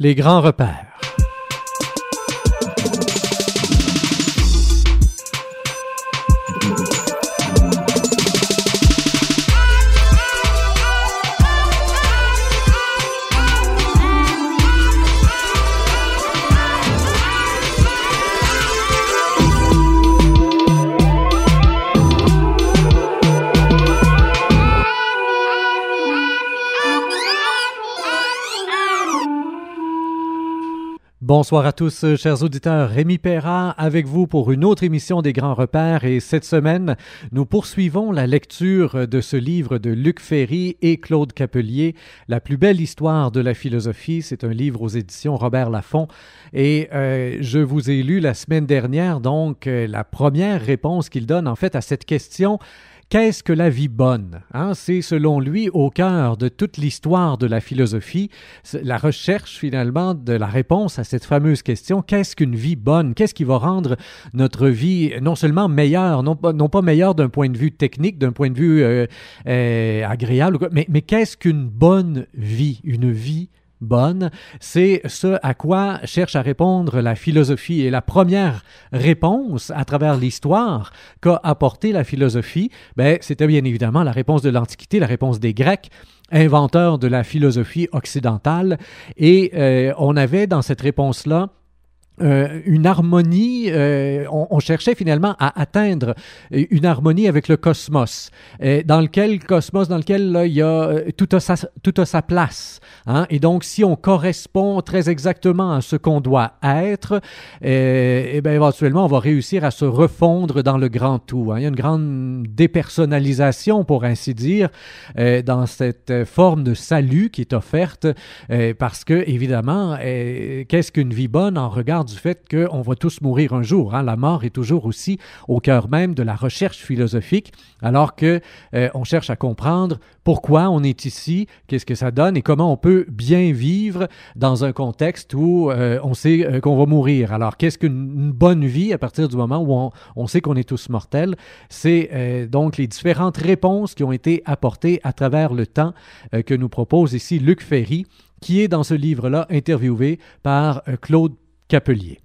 Les grands repères. Bonsoir à tous, euh, chers auditeurs. Rémi Perra avec vous pour une autre émission des Grands Repères. Et cette semaine, nous poursuivons la lecture de ce livre de Luc Ferry et Claude Capelier, La plus belle histoire de la philosophie. C'est un livre aux éditions Robert Laffont. Et euh, je vous ai lu la semaine dernière, donc, euh, la première réponse qu'il donne, en fait, à cette question Qu'est-ce que la vie bonne hein? C'est selon lui au cœur de toute l'histoire de la philosophie, la recherche finalement de la réponse à cette fameuse question qu'est-ce qu'une vie bonne? Qu'est-ce qui va rendre notre vie non seulement meilleure, non pas, meilleure d'un point de vue technique, d'un point de vue euh, euh, agréable, mais, mais qu'est-ce qu'une bonne vie? Une vie bonne, c'est ce à quoi cherche à répondre la philosophie. Et la première réponse à travers l'histoire qu'a apporté la philosophie, ben, c'était bien évidemment la réponse de l'Antiquité, la réponse des Grecs inventeurs de la philosophie occidentale. Et euh, on avait dans cette réponse-là euh, une harmonie, euh, on, cherchait finalement à atteindre une harmonie avec le cosmos, dans lequel cosmos dans lequel il y a tout a sa, tout a sa place. Hein? Et donc, si on correspond très exactement à ce qu'on doit être, et bien éventuellement, on va réussir à se refondre dans le grand tout. Hein? Il y a une grande dépersonnalisation, pour ainsi dire, dans cette forme de salut qui est offerte, parce que évidemment, qu'est-ce qu'une vie bonne en regard du fait qu'on va tous mourir un jour. Hein. La mort est toujours aussi au cœur même de la recherche philosophique, alors que euh, on cherche à comprendre pourquoi on est ici, qu'est-ce que ça donne et comment on peut bien vivre dans un contexte où euh, on sait euh, qu'on va mourir. Alors, qu'est-ce qu'une bonne vie à partir du moment où on, sait qu'on est tous mortels? C'est donc les différentes réponses qui ont été apportées à travers le temps que nous propose ici Luc Ferry, qui est dans ce livre-là interviewé par Claude Capelier.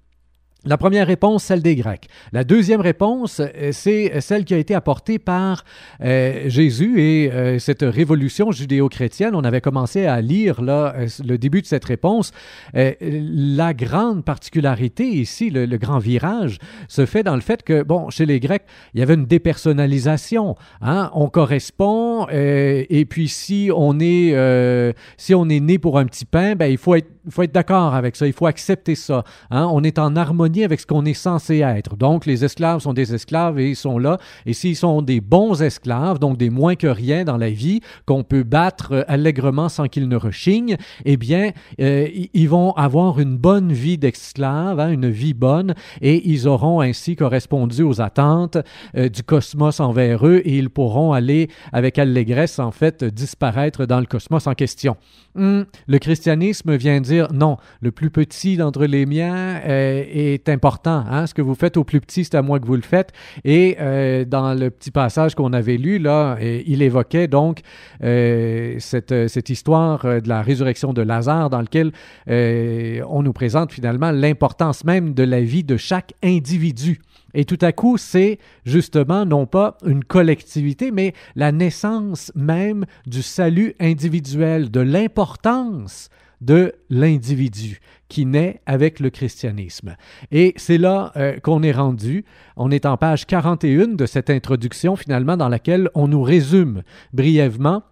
La première réponse, celle des Grecs. La deuxième réponse, euh, c'est celle qui a été apportée par euh, Jésus et euh, cette révolution judéo-chrétienne. On avait commencé à lire là, le début de cette réponse. la grande particularité ici, le, grand virage, se fait dans le fait que, bon, chez les Grecs, il y avait une dépersonnalisation. Hein? On correspond et puis si on est si on est né pour un petit pain, ben il faut être il faut être d'accord avec ça, il faut accepter ça. Hein? On est en harmonie avec ce qu'on est censé être. Donc, les esclaves sont des esclaves et ils sont là. Et s'ils sont des bons esclaves, donc des moins que rien dans la vie, qu'on peut battre euh, allègrement sans qu'ils ne rechignent, eh bien, euh, ils vont avoir une bonne vie d'esclaves, hein, une vie bonne, et ils auront ainsi correspondu aux attentes euh, du cosmos envers eux et ils pourront aller avec allégresse, en fait, disparaître dans le cosmos en question. Hum, le christianisme vient dire non, le plus petit d'entre les miens euh, est important. Hein? Ce que vous faites au plus petit, c'est à moi que vous le faites. Et euh, dans le petit passage qu'on avait lu, là, euh, il évoquait donc cette, cette, histoire de la résurrection de Lazare dans lequel on nous présente finalement l'importance même de la vie de chaque individu. Et tout à coup, c'est justement non pas une collectivité, mais la naissance même du salut individuel, de l'importance de l'individu qui naît avec le christianisme. Et c'est là euh, qu'on est rendu. On est en page 41 de cette introduction finalement dans laquelle on nous résume brièvement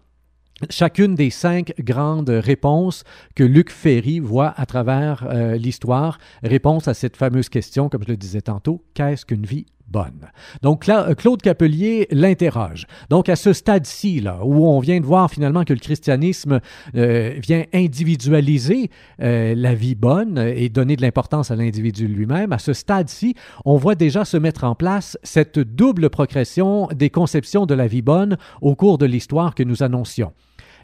chacune des cinq grandes réponses que Luc Ferry voit à travers euh, l'histoire, réponse à cette fameuse question, comme je le disais tantôt, qu'est-ce qu'une vie bonne. Donc euh, Claude Capelier l'interroge. Donc à ce stade-ci, là, où on vient de voir finalement que le christianisme euh, vient individualiser euh, la vie bonne et donner de l'importance à l'individu lui-même, à ce stade-ci, on voit déjà se mettre en place cette double progression des conceptions de la vie bonne au cours de l'histoire que nous annoncions.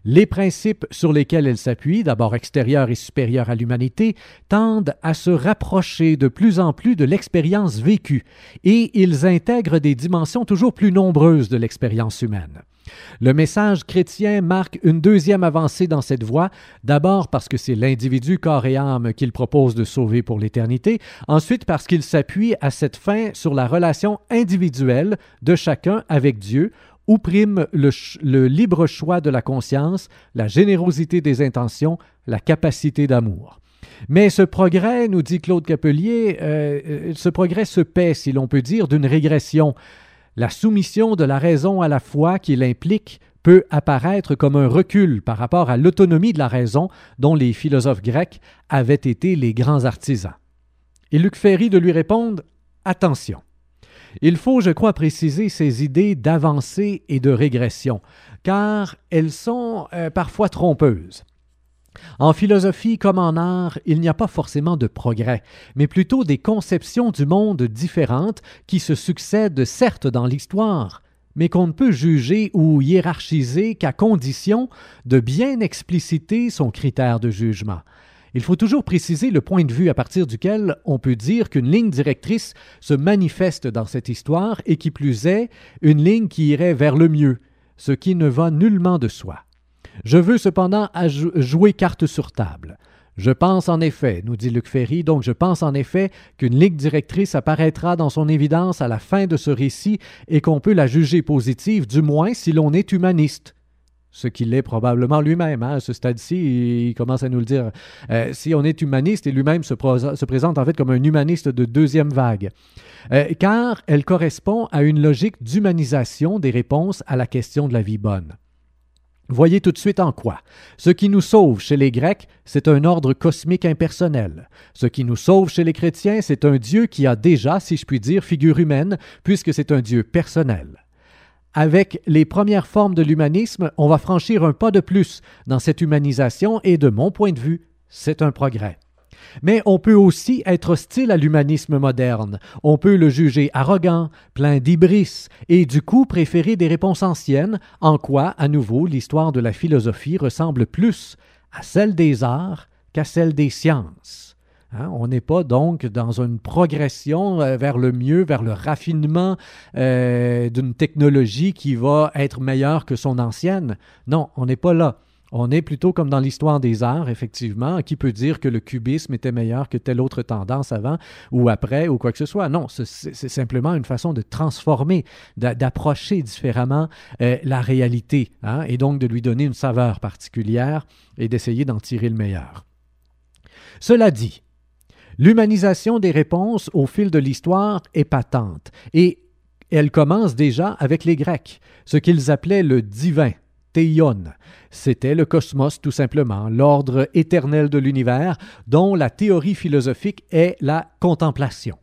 Les principes sur lesquels elle s'appuie, d'abord extérieurs et supérieurs à l'humanité, tendent à se rapprocher de plus en plus de l'expérience vécue, et ils intègrent des dimensions toujours plus nombreuses de l'expérience humaine. Le message chrétien marque une deuxième avancée dans cette voie, d'abord parce que c'est l'individu corps et âme qu'il propose de sauver pour l'éternité, ensuite parce qu'il s'appuie à cette fin sur la relation individuelle de chacun avec Dieu, où prime le, libre choix de la conscience, la générosité des intentions, la capacité d'amour. Mais ce progrès, nous dit Claude Capelier, euh, euh, ce progrès se paie, si l'on peut dire, d'une régression. La soumission de la raison à la foi qu'il implique peut apparaître comme un recul par rapport à l'autonomie de la raison dont les philosophes grecs avaient été les grands artisans. Et Luc Ferry de lui répondre Attention. Il faut, je crois, préciser ces idées d'avancée et de régression, car elles sont euh, parfois trompeuses. En philosophie comme en art, il n'y a pas forcément de progrès, mais plutôt des conceptions du monde différentes qui se succèdent certes dans l'histoire, mais qu'on ne peut juger ou hiérarchiser qu'à condition de bien expliciter son critère de jugement. Il faut toujours préciser le point de vue à partir duquel on peut dire qu'une ligne directrice se manifeste dans cette histoire et qui plus est, une ligne qui irait vers le mieux, ce qui ne va nullement de soi. Je veux cependant jouer carte sur table. Je pense en effet, nous dit Luc Ferry, donc je pense en effet qu'une ligne directrice apparaîtra dans son évidence à la fin de ce récit et qu'on peut la juger positive, du moins si l'on est humaniste. Ce qu'il est probablement lui-même. Hein, à ce stade-ci, il commence à nous le dire. Euh, si on est humaniste, et lui-même se, se, présente en fait comme un humaniste de deuxième vague. Euh, car elle correspond à une logique d'humanisation des réponses à la question de la vie bonne. Voyez tout de suite en quoi. Ce qui nous sauve chez les Grecs, c'est un ordre cosmique impersonnel. Ce qui nous sauve chez les chrétiens, c'est un Dieu qui a déjà, si je puis dire, figure humaine, puisque c'est un Dieu personnel. Avec les premières formes de l'humanisme, on va franchir un pas de plus dans cette humanisation et de mon point de vue, c'est un progrès. Mais on peut aussi être hostile à l'humanisme moderne. On peut le juger arrogant, plein d'ibris, et du coup préférer des réponses anciennes, en quoi, à nouveau, l'histoire de la philosophie ressemble plus à celle des arts qu'à celle des sciences. Hein, on n'est pas donc dans une progression euh, vers le mieux, vers le raffinement euh, d'une technologie qui va être meilleure que son ancienne. Non, on n'est pas là. On est plutôt comme dans l'histoire des arts, effectivement, qui peut dire que le cubisme était meilleur que telle autre tendance avant ou après ou quoi que ce soit? Non, c'est simplement une façon de transformer, d'approcher différemment euh, la réalité, hein, et donc de lui donner une saveur particulière et d'essayer d'en tirer le meilleur. Cela dit, l'humanisation des réponses au fil de l'histoire est patente, et elle commence déjà avec les Grecs, ce qu'ils appelaient le divin c'était le cosmos tout simplement, l'ordre éternel de l'univers dont la théorie philosophique est la contemplation.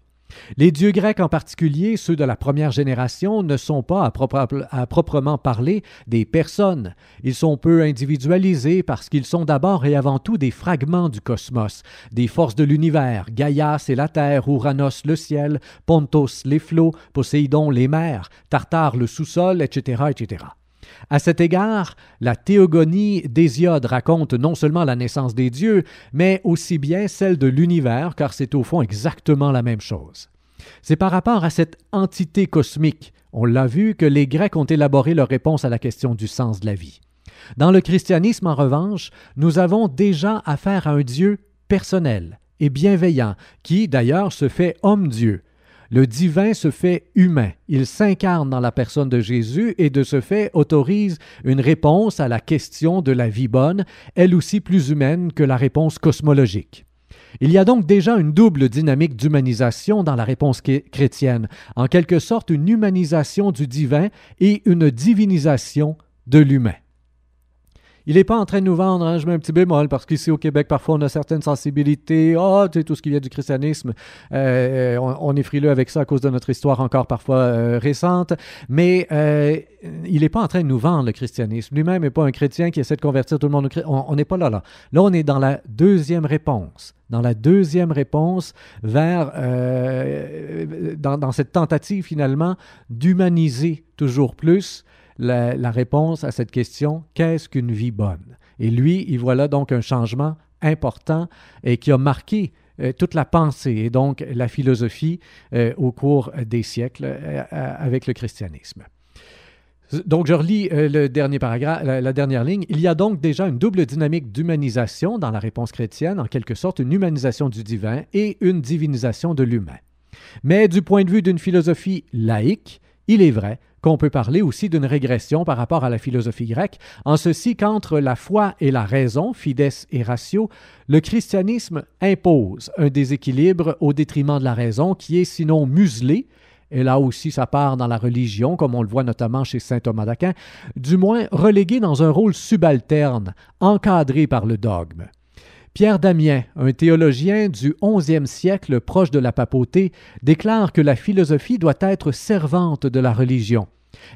Les dieux grecs en particulier, ceux de la première génération, ne sont pas à, proprement parler des personnes. Ils sont peu individualisés parce qu'ils sont d'abord et avant tout des fragments du cosmos, des forces de l'univers, Gaïa c'est la terre, Ouranos le ciel, Pontos les flots, Poséidon les mers, Tartare le sous-sol, etc., etc. À cet égard, la théogonie d'Hésiode raconte non seulement la naissance des dieux, mais aussi bien celle de l'univers, car c'est au fond exactement la même chose. C'est par rapport à cette entité cosmique, on l'a vu, que les Grecs ont élaboré leur réponse à la question du sens de la vie. Dans le christianisme, en revanche, nous avons déjà affaire à un Dieu personnel et bienveillant, qui d'ailleurs se fait homme-dieu, le divin se fait humain. Il s'incarne dans la personne de Jésus et de ce fait autorise une réponse à la question de la vie bonne, elle aussi plus humaine que la réponse cosmologique. Il y a donc déjà une double dynamique d'humanisation dans la réponse chrétienne, en quelque sorte une humanisation du divin et une divinisation de l'humain. Il n'est pas en train de nous vendre, hein, je mets un petit bémol, parce qu'ici au Québec, parfois, on a certaines sensibilités. Ah, oh, tu sais, tout ce qui vient du christianisme, euh, on, est frileux avec ça à cause de notre histoire encore parfois euh, récente. Mais euh, il n'est pas en train de nous vendre le christianisme. Lui-même n'est pas un chrétien qui essaie de convertir tout le monde au christianisme. On n'est pas là, là. Là, on est dans la deuxième réponse. Dans la deuxième réponse vers, dans cette tentative finalement d'humaniser toujours plus la, réponse à cette question, qu'est-ce qu'une vie bonne? Et lui, il voit là donc un changement important et qui a marqué euh, toute la pensée et donc la philosophie euh, au cours des siècles euh, avec le christianisme. Donc, je relis le dernier paragraphe, la, dernière ligne. Il y a donc déjà une double dynamique d'humanisation dans la réponse chrétienne, en quelque sorte une humanisation du divin et une divinisation de l'humain. Mais du point de vue d'une philosophie laïque, il est vrai qu'on peut parler aussi d'une régression par rapport à la philosophie grecque, en ceci qu'entre la foi et la raison, fides et ratio, le christianisme impose un déséquilibre au détriment de la raison qui est sinon muselé, et là aussi ça part dans la religion, comme on le voit notamment chez saint Thomas d'Aquin, du moins relégué dans un rôle subalterne, encadré par le dogme. Pierre Damien, un théologien du XIe siècle proche de la papauté, déclare que la philosophie doit être servante de la religion.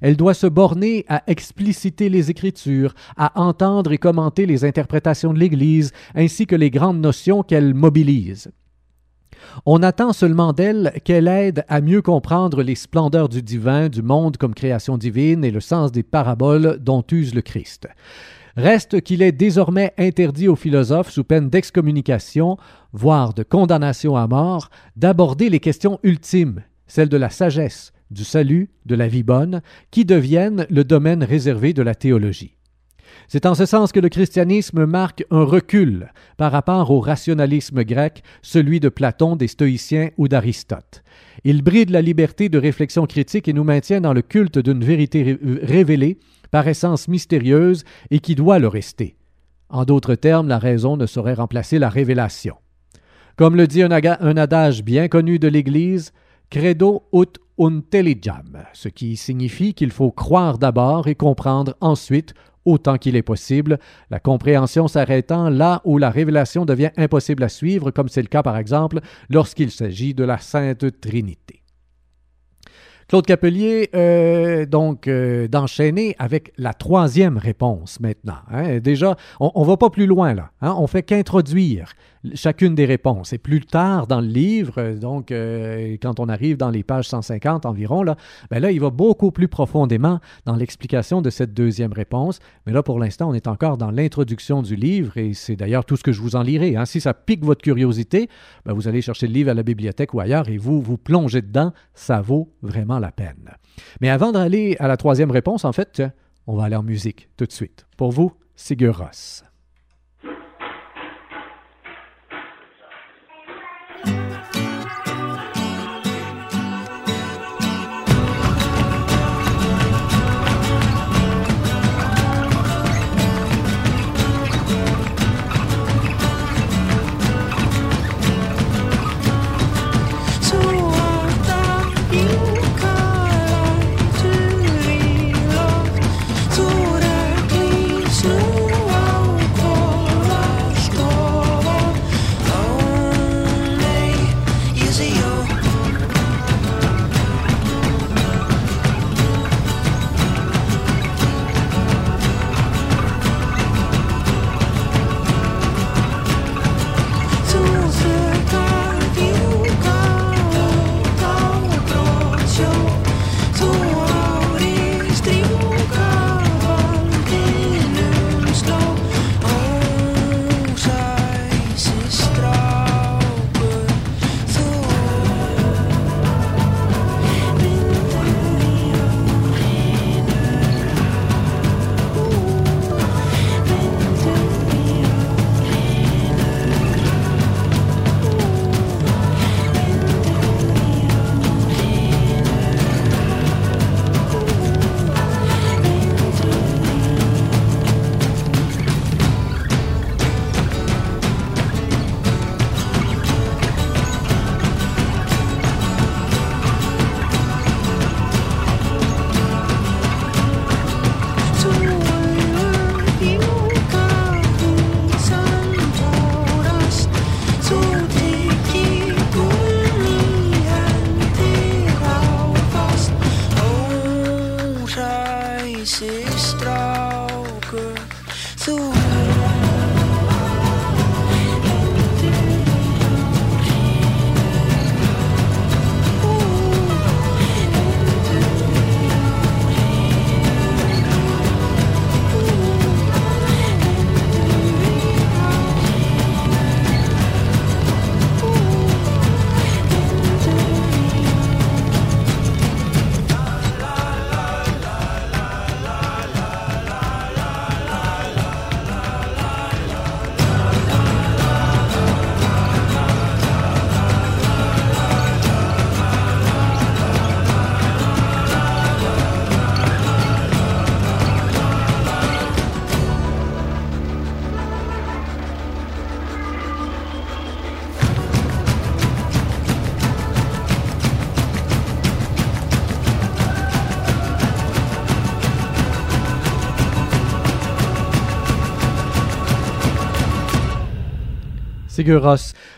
Elle doit se borner à expliciter les Écritures, à entendre et commenter les interprétations de l'Église, ainsi que les grandes notions qu'elle mobilise. On attend seulement d'elle qu'elle aide à mieux comprendre les splendeurs du divin, du monde comme création divine et le sens des paraboles dont use le Christ. Reste qu'il est désormais interdit aux philosophes, sous peine d'excommunication, voire de condamnation à mort, d'aborder les questions ultimes, celles de la sagesse, du salut, de la vie bonne, qui deviennent le domaine réservé de la théologie. C'est en ce sens que le christianisme marque un recul par rapport au rationalisme grec, celui de Platon, des stoïciens ou d'Aristote. Il bride la liberté de réflexion critique et nous maintient dans le culte d'une vérité révélée, par essence mystérieuse, et qui doit le rester. En d'autres termes, la raison ne saurait remplacer la révélation. Comme le dit un, adage bien connu de l'Église, Credo ut intelligam, ce qui signifie qu'il faut croire d'abord et comprendre ensuite autant qu'il est possible, la compréhension s'arrêtant là où la révélation devient impossible à suivre, comme c'est le cas par exemple lorsqu'il s'agit de la Sainte Trinité. Claude Capelier, euh, donc, euh, d'enchaîner avec la troisième réponse maintenant. Hein. Déjà, on ne va pas plus loin là. Hein. On fait qu'introduire chacune des réponses. Et plus tard dans le livre, donc euh, quand on arrive dans les pages 150 environ, là, ben là, il va beaucoup plus profondément dans l'explication de cette deuxième réponse. Mais là, pour l'instant, on est encore dans l'introduction du livre et c'est d'ailleurs tout ce que je vous en lirai. Hein. Si ça pique votre curiosité, ben vous allez chercher le livre à la bibliothèque ou ailleurs et vous vous plongez dedans. Ça vaut vraiment la peine. Mais avant d'aller à la troisième réponse, en fait, on va aller en musique tout de suite. Pour vous, Sigur Ross.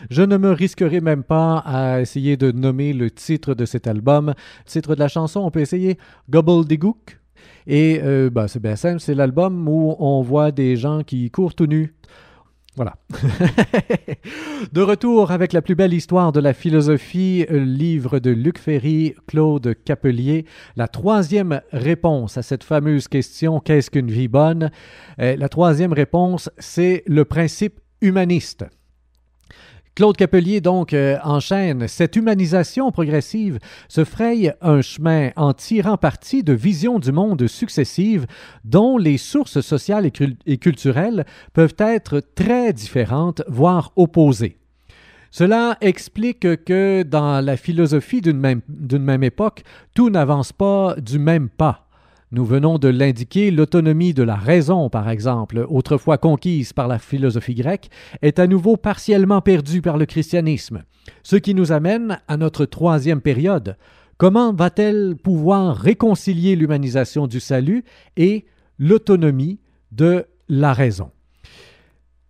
Je ne me risquerai même pas à essayer de nommer le titre de cet album. Le titre de la chanson, on peut essayer? Gobbledygook? Et euh, bah, c'est bien simple, c'est l'album où on voit des gens qui courent tout nus. Voilà. de retour avec la plus belle histoire de la philosophie, livre de Luc Ferry, Claude Capelier. La troisième réponse à cette fameuse question qu'est-ce qu'une vie bonne? Euh, La troisième réponse, c'est le principe humaniste. Claude Capelier donc euh, enchaîne Cette humanisation progressive se fraye un chemin en tirant parti de visions du monde successives dont les sources sociales et, culturelles peuvent être très différentes, voire opposées. Cela explique que dans la philosophie d'une même, même époque, tout n'avance pas du même pas. Nous venons de l'indiquer, l'autonomie de la raison, par exemple, autrefois conquise par la philosophie grecque, est à nouveau partiellement perdue par le christianisme, ce qui nous amène à notre troisième période. Comment va-t-elle pouvoir réconcilier l'humanisation du salut et l'autonomie de la raison?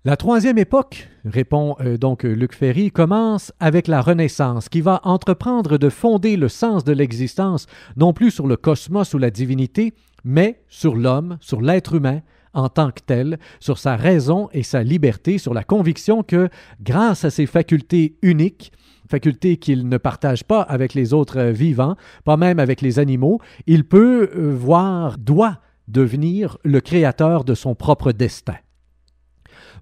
La troisième époque, répond euh, donc Luc Ferry, commence avec la Renaissance, qui va entreprendre de fonder le sens de l'existence non plus sur le cosmos ou la divinité, mais sur l'homme, sur l'être humain en tant que tel, sur sa raison et sa liberté, sur la conviction que, grâce à ses facultés uniques, facultés qu'il ne partage pas avec les autres vivants, pas même avec les animaux, il peut euh, voir, doit devenir le créateur de son propre destin.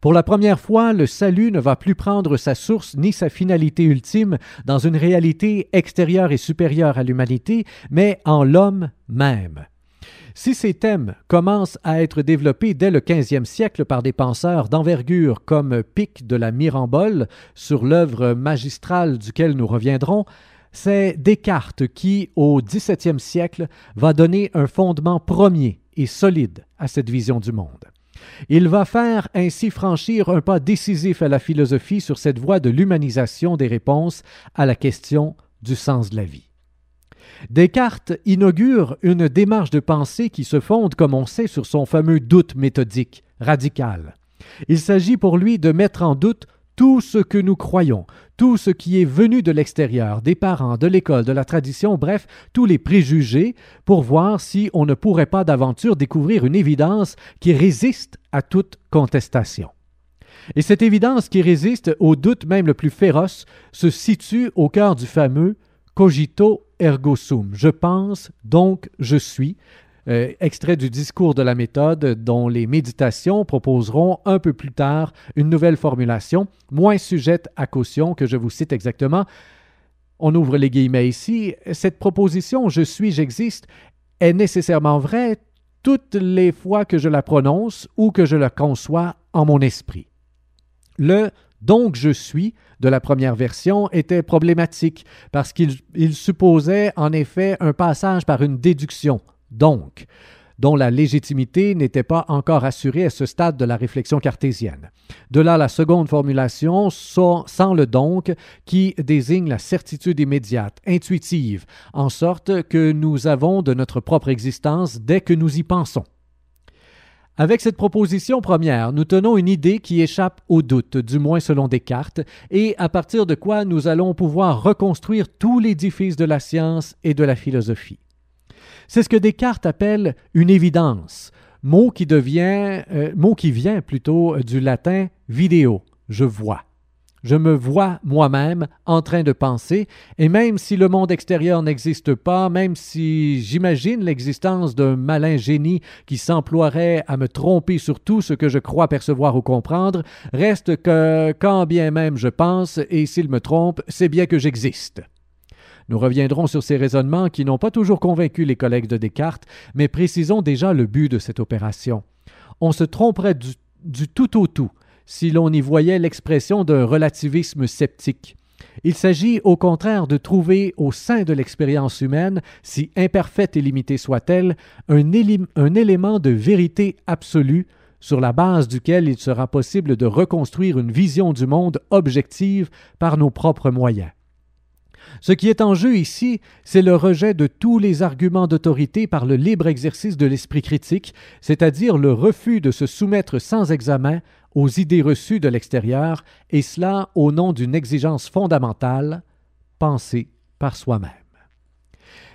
Pour la première fois, le salut ne va plus prendre sa source ni sa finalité ultime dans une réalité extérieure et supérieure à l'humanité, mais en l'homme même. Si ces thèmes commencent à être développés dès le XVe siècle par des penseurs d'envergure comme Pic de la Mirambole, sur l'œuvre magistrale duquel nous reviendrons, c'est Descartes qui, au XVIIe siècle, va donner un fondement premier et solide à cette vision du monde. Il va faire ainsi franchir un pas décisif à la philosophie sur cette voie de l'humanisation des réponses à la question du sens de la vie. Descartes inaugure une démarche de pensée qui se fonde, comme on sait, sur son fameux doute méthodique, radical. Il s'agit pour lui de mettre en doute tout ce que nous croyons, tout ce qui est venu de l'extérieur, des parents, de l'école, de la tradition, bref, tous les préjugés, pour voir si on ne pourrait pas d'aventure découvrir une évidence qui résiste à toute contestation. Et cette évidence qui résiste au doute même le plus féroce se situe au cœur du fameux cogito ergo sum. Je pense, donc je suis, euh, extrait du discours de la méthode dont les méditations proposeront un peu plus tard une nouvelle formulation, moins sujette à caution que je vous cite exactement. On ouvre les guillemets ici. Cette proposition je suis, j'existe est nécessairement vraie toutes les fois que je la prononce ou que je la conçois en mon esprit. Le donc je suis de la première version était problématique parce qu'il supposait en effet un passage par une déduction, donc, dont la légitimité n'était pas encore assurée à ce stade de la réflexion cartésienne. De là la seconde formulation sans, le donc qui désigne la certitude immédiate, intuitive, en sorte que nous avons de notre propre existence dès que nous y pensons. Avec cette proposition première, nous tenons une idée qui échappe au doute, du moins selon Descartes, et à partir de quoi nous allons pouvoir reconstruire tout l'édifice de la science et de la philosophie. C'est ce que Descartes appelle une évidence, mot qui devient, euh, mot qui vient plutôt euh, du latin vidéo, je vois. Je me vois moi-même en train de penser, et même si le monde extérieur n'existe pas, même si j'imagine l'existence d'un malin génie qui s'emploierait à me tromper sur tout ce que je crois percevoir ou comprendre, reste que quand bien même je pense, et s'il me trompe, c'est bien que j'existe. Nous reviendrons sur ces raisonnements qui n'ont pas toujours convaincu les collègues de Descartes, mais précisons déjà le but de cette opération. On se tromperait du, tout au tout si l'on y voyait l'expression d'un relativisme sceptique. Il s'agit au contraire de trouver au sein de l'expérience humaine, si imparfaite et limitée soit-elle, un, un, élément de vérité absolue sur la base duquel il sera possible de reconstruire une vision du monde objective par nos propres moyens. Ce qui est en jeu ici, c'est le rejet de tous les arguments d'autorité par le libre exercice de l'esprit critique, c'est-à-dire le refus de se soumettre sans examen aux idées reçues de l'extérieur, et cela au nom d'une exigence fondamentale, penser par soi-même.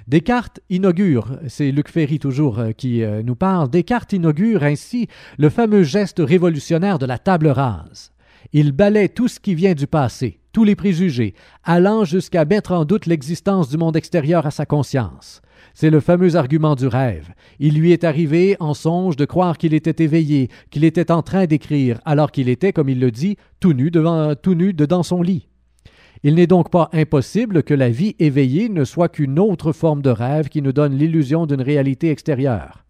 Descartes inaugure, c'est Luc Ferry toujours euh, qui euh, nous parle, Descartes inaugure ainsi le fameux geste révolutionnaire de la table rase. Il balaie tout ce qui vient du passé, tous les préjugés, allant jusqu'à mettre en doute l'existence du monde extérieur à sa conscience. C'est le fameux argument du rêve. Il lui est arrivé en songe de croire qu'il était éveillé, qu'il était en train d'écrire, alors qu'il était, comme il le dit, tout nu devant tout nu dedans son lit. Il n'est donc pas impossible que la vie éveillée ne soit qu'une autre forme de rêve qui nous donne l'illusion d'une réalité extérieure.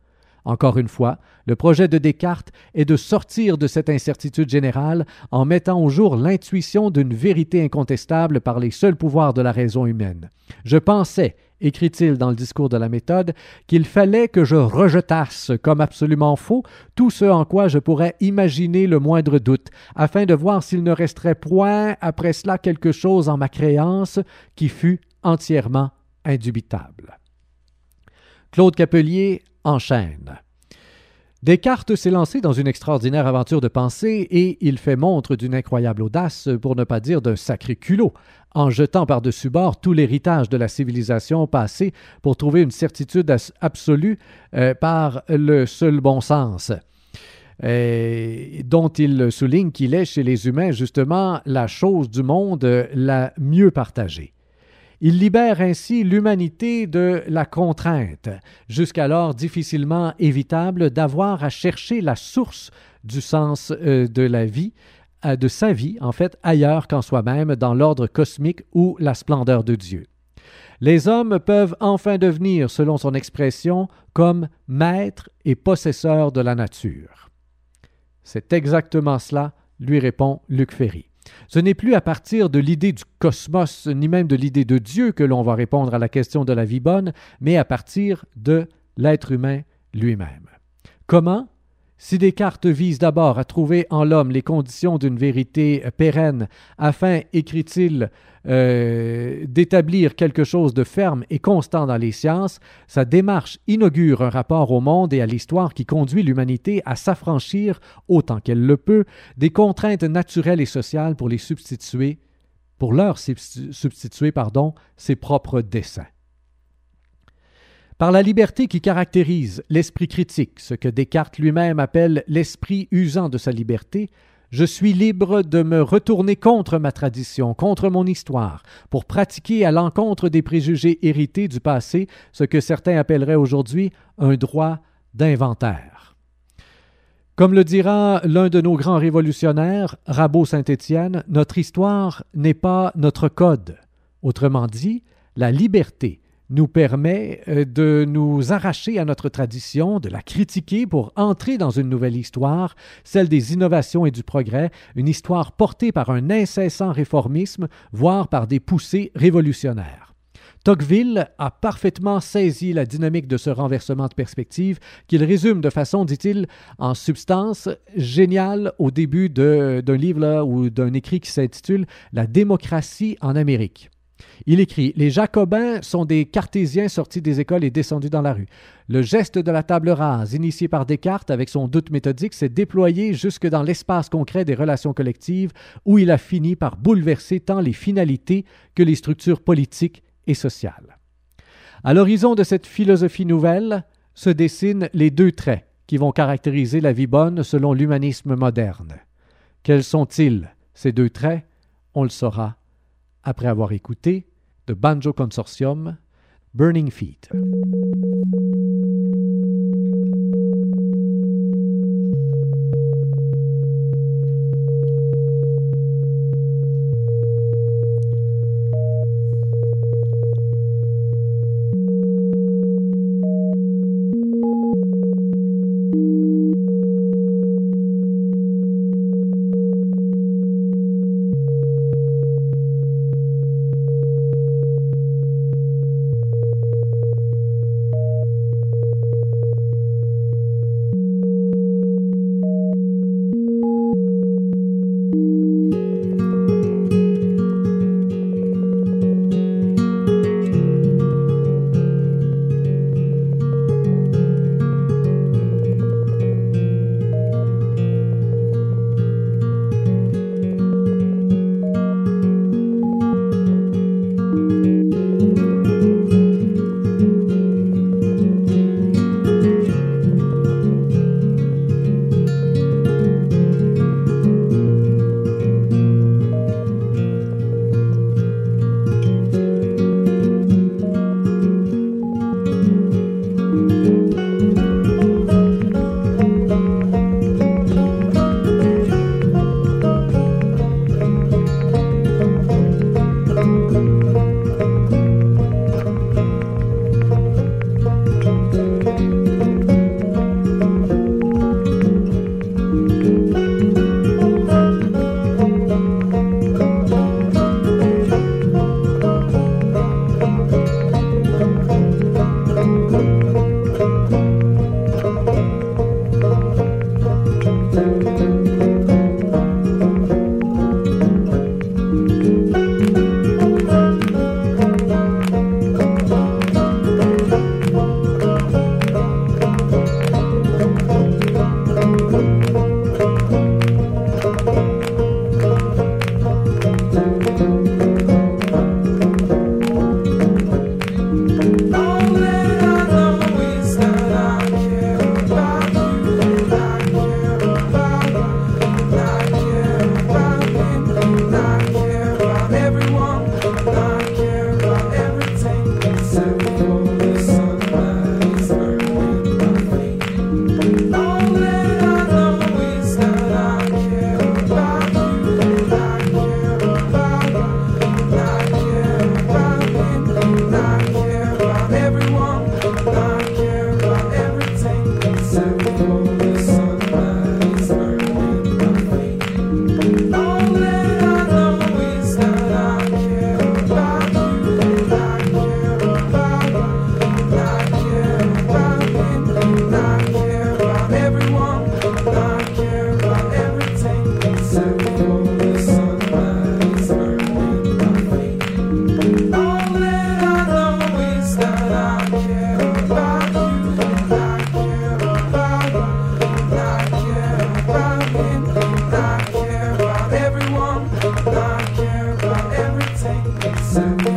Encore une fois, le projet de Descartes est de sortir de cette incertitude générale en mettant au jour l'intuition d'une vérité incontestable par les seuls pouvoirs de la raison humaine. Je pensais, écrit-il dans le discours de la méthode, qu'il fallait que je rejetasse comme absolument faux tout ce en quoi je pourrais imaginer le moindre doute, afin de voir s'il ne resterait point après cela quelque chose en ma créance qui fût entièrement indubitable. Claude Capelier enchaîne. Descartes s'est lancé dans une extraordinaire aventure de pensée et il fait montre d'une incroyable audace, pour ne pas dire d'un sacré culot, en jetant par-dessus bord tout l'héritage de la civilisation passée pour trouver une certitude absolue euh, par le seul bon sens. dont il souligne qu'il est chez les humains justement la chose du monde la mieux partagée. Il libère ainsi l'humanité de la contrainte, jusqu'alors difficilement évitable, d'avoir à chercher la source du sens euh, de la vie, euh, de sa vie, en fait, ailleurs qu'en soi-même, dans l'ordre cosmique ou la splendeur de Dieu. Les hommes peuvent enfin devenir, selon son expression, comme maîtres et possesseurs de la nature. C'est exactement cela, lui répond Luc Ferry. Ce n'est plus à partir de l'idée du cosmos, ni même de l'idée de Dieu que l'on va répondre à la question de la vie bonne, mais à partir de l'être humain lui-même. Comment si Descartes vise d'abord à trouver en l'homme les conditions d'une vérité pérenne, afin, écrit-il, euh, d'établir quelque chose de ferme et constant dans les sciences, sa démarche inaugure un rapport au monde et à l'histoire qui conduit l'humanité à s'affranchir, autant qu'elle le peut, des contraintes naturelles et sociales pour les substituer, pour leur substituer, pardon, ses propres desseins. Par la liberté qui caractérise l'esprit critique, ce que Descartes lui-même appelle l'esprit usant de sa liberté, je suis libre de me retourner contre ma tradition, contre mon histoire, pour pratiquer à l'encontre des préjugés hérités du passé ce que certains appelleraient aujourd'hui un droit d'inventaire. Comme le dira l'un de nos grands révolutionnaires, Rabot Saint-Étienne, notre histoire n'est pas notre code. Autrement dit, la liberté nous permet euh, de nous arracher à notre tradition, de la critiquer pour entrer dans une nouvelle histoire, celle des innovations et du progrès, une histoire portée par un incessant réformisme, voire par des poussées révolutionnaires. Tocqueville a parfaitement saisi la dynamique de ce renversement de perspective qu'il résume de façon, dit-il, en substance géniale au début d'un livre ou d'un écrit qui s'intitule La démocratie en Amérique. Il écrit Les Jacobins sont des cartésiens sortis des écoles et descendus dans la rue. Le geste de la table rase, initié par Descartes avec son doute méthodique, s'est déployé jusque dans l'espace concret des relations collectives, où il a fini par bouleverser tant les finalités que les structures politiques et sociales. À l'horizon de cette philosophie nouvelle se dessinent les deux traits qui vont caractériser la vie bonne selon l'humanisme moderne. Quels sont-ils, ces deux traits? On le saura après avoir écouté de Banjo Consortium Burning Feet.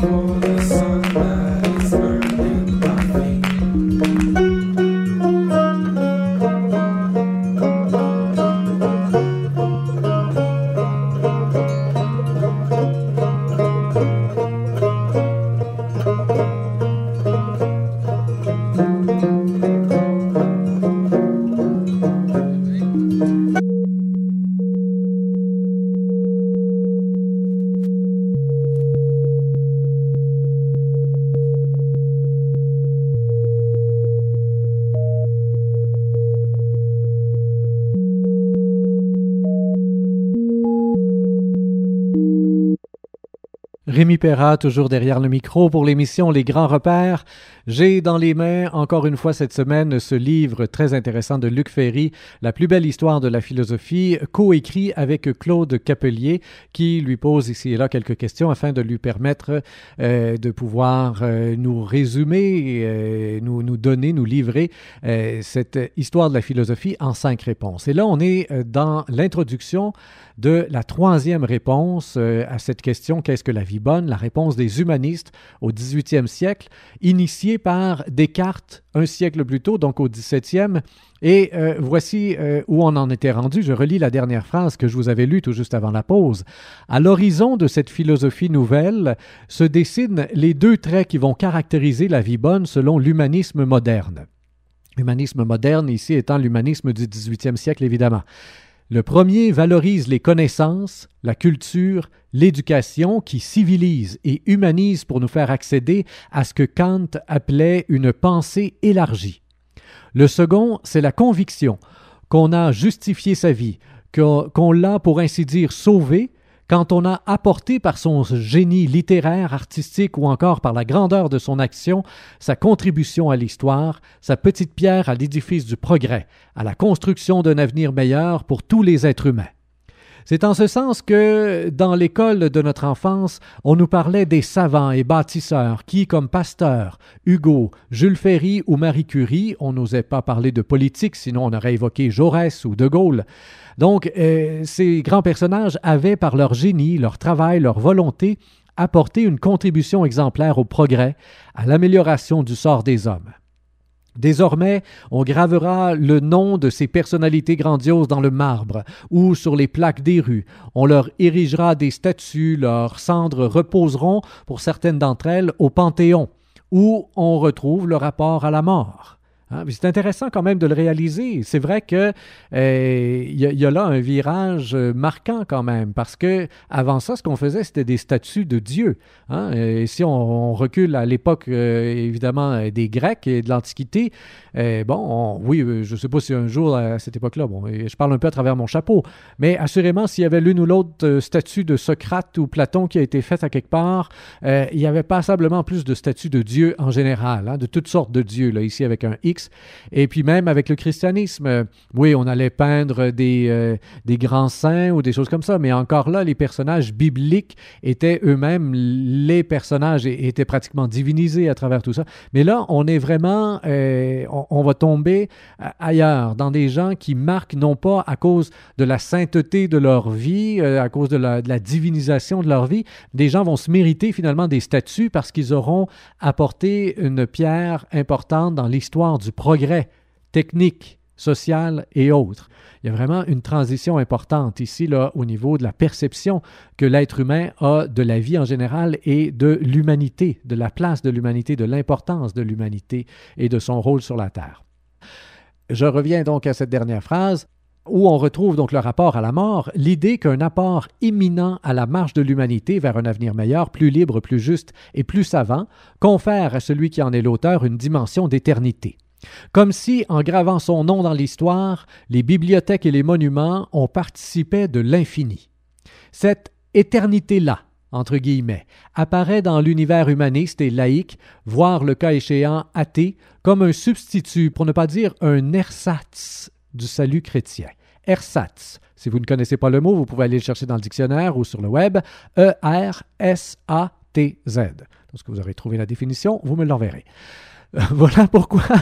amor. Rémi Perra, toujours derrière le micro pour l'émission Les Grands Repères. J'ai dans les mains, encore une fois cette semaine, ce livre très intéressant de Luc Ferry, La plus belle histoire de la philosophie, coécrit avec Claude Capelier, qui lui pose ici et là quelques questions afin de lui permettre euh, de pouvoir euh, nous résumer, euh, nous, nous donner, nous livrer cette histoire de la philosophie en cinq réponses. Et là, on est dans l'introduction de la troisième réponse à cette question, qu'est-ce que la vie La réponse des humanistes au 18e siècle, initiée par Descartes un siècle plus tôt, donc au 17e. Et euh, voici euh, où on en était rendu. Je relis la dernière phrase que je vous avais lue tout juste avant la pause. À l'horizon de cette philosophie nouvelle se dessinent les deux traits qui vont caractériser la vie bonne selon l'humanisme moderne. L'humanisme moderne, ici étant l'humanisme du 18e siècle, évidemment. Le premier valorise les connaissances, la culture, l'éducation qui civilise et humanise pour nous faire accéder à ce que Kant appelait une pensée élargie. Le second, c'est la conviction qu'on a justifié sa vie, qu'on l'a pour ainsi dire sauvé quand on a apporté par son génie littéraire, artistique ou encore par la grandeur de son action sa contribution à l'histoire, sa petite pierre à l'édifice du progrès, à la construction d'un avenir meilleur pour tous les êtres humains. C'est en ce sens que, dans l'école de notre enfance, on nous parlait des savants et bâtisseurs qui, comme Pasteur, Hugo, Jules Ferry ou Marie Curie, on n'osait pas parler de politique, sinon on aurait évoqué Jaurès ou De Gaulle, donc, euh, ces grands personnages avaient, par leur génie, leur travail, leur volonté, apporté une contribution exemplaire au progrès, à l'amélioration du sort des hommes. Désormais, on gravera le nom de ces personnalités grandioses dans le marbre ou sur les plaques des rues. On leur érigera des statues, leurs cendres reposeront, pour certaines d'entre elles, au Panthéon, où on retrouve le rapport à la mort. Hein, c'est intéressant quand même de le réaliser. C'est vrai que euh, il y, a là un virage euh, marquant quand même, parce que avant ça, ce qu'on faisait, c'était des statues de Dieu. Hein. Et si on, recule à l'époque, euh, évidemment, des Grecs et de l'Antiquité, bon, oui, je ne sais pas si un jour à cette époque-là, bon, je parle un peu à travers mon chapeau, mais assurément, s'il y avait l'une ou l'autre statue de Socrate ou Platon qui a été faite à quelque part, il y avait passablement plus de statues de Dieu en général, hein, de toutes sortes de dieux, là, ici avec un X et puis même avec le christianisme, euh, oui, on allait peindre des, euh, des grands saints ou des choses comme ça, mais encore là, les personnages bibliques étaient eux-mêmes les personnages et étaient pratiquement divinisés à travers tout ça. Mais là, on est vraiment, euh, on, va tomber ailleurs, dans des gens qui marquent non pas à cause de la sainteté de leur vie, à cause de la, divinisation de leur vie, des gens vont se mériter finalement des statuts parce qu'ils auront apporté une pierre importante dans l'histoire du progrès technique, sociales et autres. Il y a vraiment une transition importante ici là, au niveau de la perception que l'être humain a de la vie en général et de l'humanité, de la place de l'humanité, de l'importance de l'humanité et de son rôle sur la Terre. Je reviens donc à cette dernière phrase où on retrouve donc le rapport à la mort, l'idée qu'un apport imminent à la marche de l'humanité vers un avenir meilleur, plus libre, plus juste et plus savant, confère à celui qui en est l'auteur une dimension d'éternité. Comme si, en gravant son nom dans l'histoire, les bibliothèques et les monuments ont participé de l'infini. Cette éternité-là, entre guillemets, apparaît dans l'univers humaniste et laïque, voire le cas échéant athée, comme un substitut, pour ne pas dire un ersatz du salut chrétien. Ersatz. Si vous ne connaissez pas le mot, vous pouvez aller le chercher dans le dictionnaire ou sur le web. E-R-S-A-T-Z. Lorsque vous aurez trouvé la définition, vous me l'enverrez. voilà pourquoi.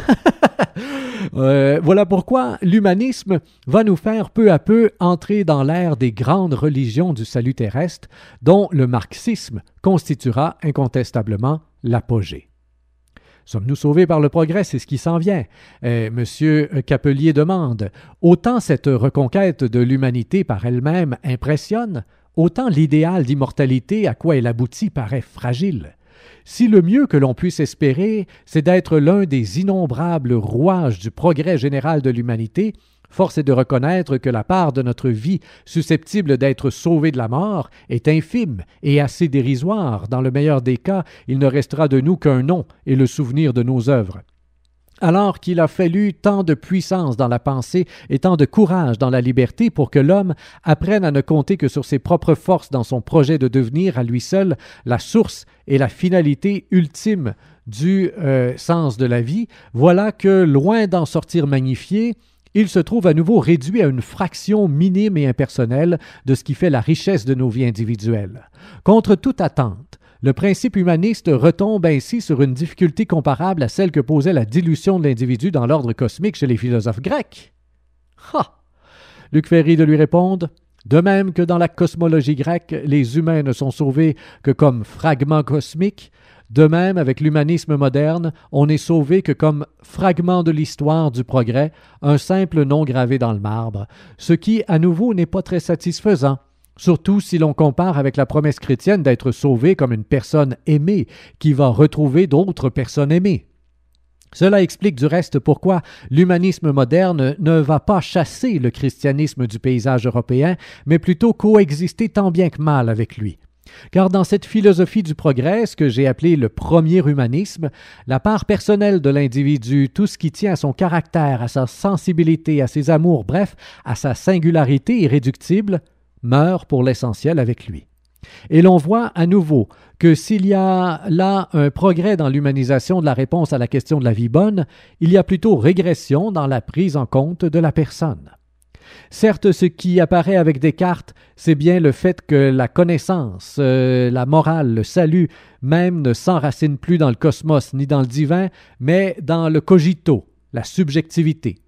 Euh, voilà pourquoi l'humanisme va nous faire peu à peu entrer dans l'ère des grandes religions du salut terrestre, dont le marxisme constituera incontestablement l'apogée. Sommes-nous sauvés par le progrès? C'est ce qui s'en vient. Euh, Monsieur Capelier demande Autant cette reconquête de l'humanité par elle-même impressionne, autant l'idéal d'immortalité à quoi elle aboutit paraît fragile. Si le mieux que l'on puisse espérer, c'est d'être l'un des innombrables rouages du progrès général de l'humanité, Force est de reconnaître que la part de notre vie susceptible d'être sauvée de la mort est infime et assez dérisoire. Dans le meilleur des cas, il ne restera de nous qu'un nom et le souvenir de nos œuvres. Alors qu'il a fallu tant de puissance dans la pensée et tant de courage dans la liberté pour que l'homme apprenne à ne compter que sur ses propres forces dans son projet de devenir à lui seul la source et la finalité ultime du euh, sens de la vie, voilà que, loin d'en sortir magnifié, il se trouve à nouveau réduit à une fraction minime et impersonnelle de ce qui fait la richesse de nos vies individuelles. Contre toute attente, le principe humaniste retombe ainsi sur une difficulté comparable à celle que posait la dilution de l'individu dans l'ordre cosmique chez les philosophes grecs. Ha! Luc Ferry de lui répondre De même que dans la cosmologie grecque, les humains ne sont sauvés que comme fragments cosmiques, de même, avec l'humanisme moderne, on n'est sauvé que comme fragment de l'histoire du progrès, un simple nom gravé dans le marbre, ce qui, à nouveau, n'est pas très satisfaisant, surtout si l'on compare avec la promesse chrétienne d'être sauvé comme une personne aimée qui va retrouver d'autres personnes aimées. Cela explique du reste pourquoi l'humanisme moderne ne va pas chasser le christianisme du paysage européen, mais plutôt coexister tant bien que mal avec lui. Car dans cette philosophie du progrès, que j'ai appelé le premier humanisme, la part personnelle de l'individu, tout ce qui tient à son caractère, à sa sensibilité, à ses amours, bref, à sa singularité irréductible, meurt pour l'essentiel avec lui. Et l'on voit à nouveau que s'il y a là un progrès dans l'humanisation de la réponse à la question de la vie bonne, il y a plutôt régression dans la prise en compte de la personne. Certes, ce qui apparaît avec Descartes, c'est bien le fait que la connaissance, euh, la morale, le salut même ne s'enracine plus dans le cosmos ni dans le divin, mais dans le cogito, la subjectivité.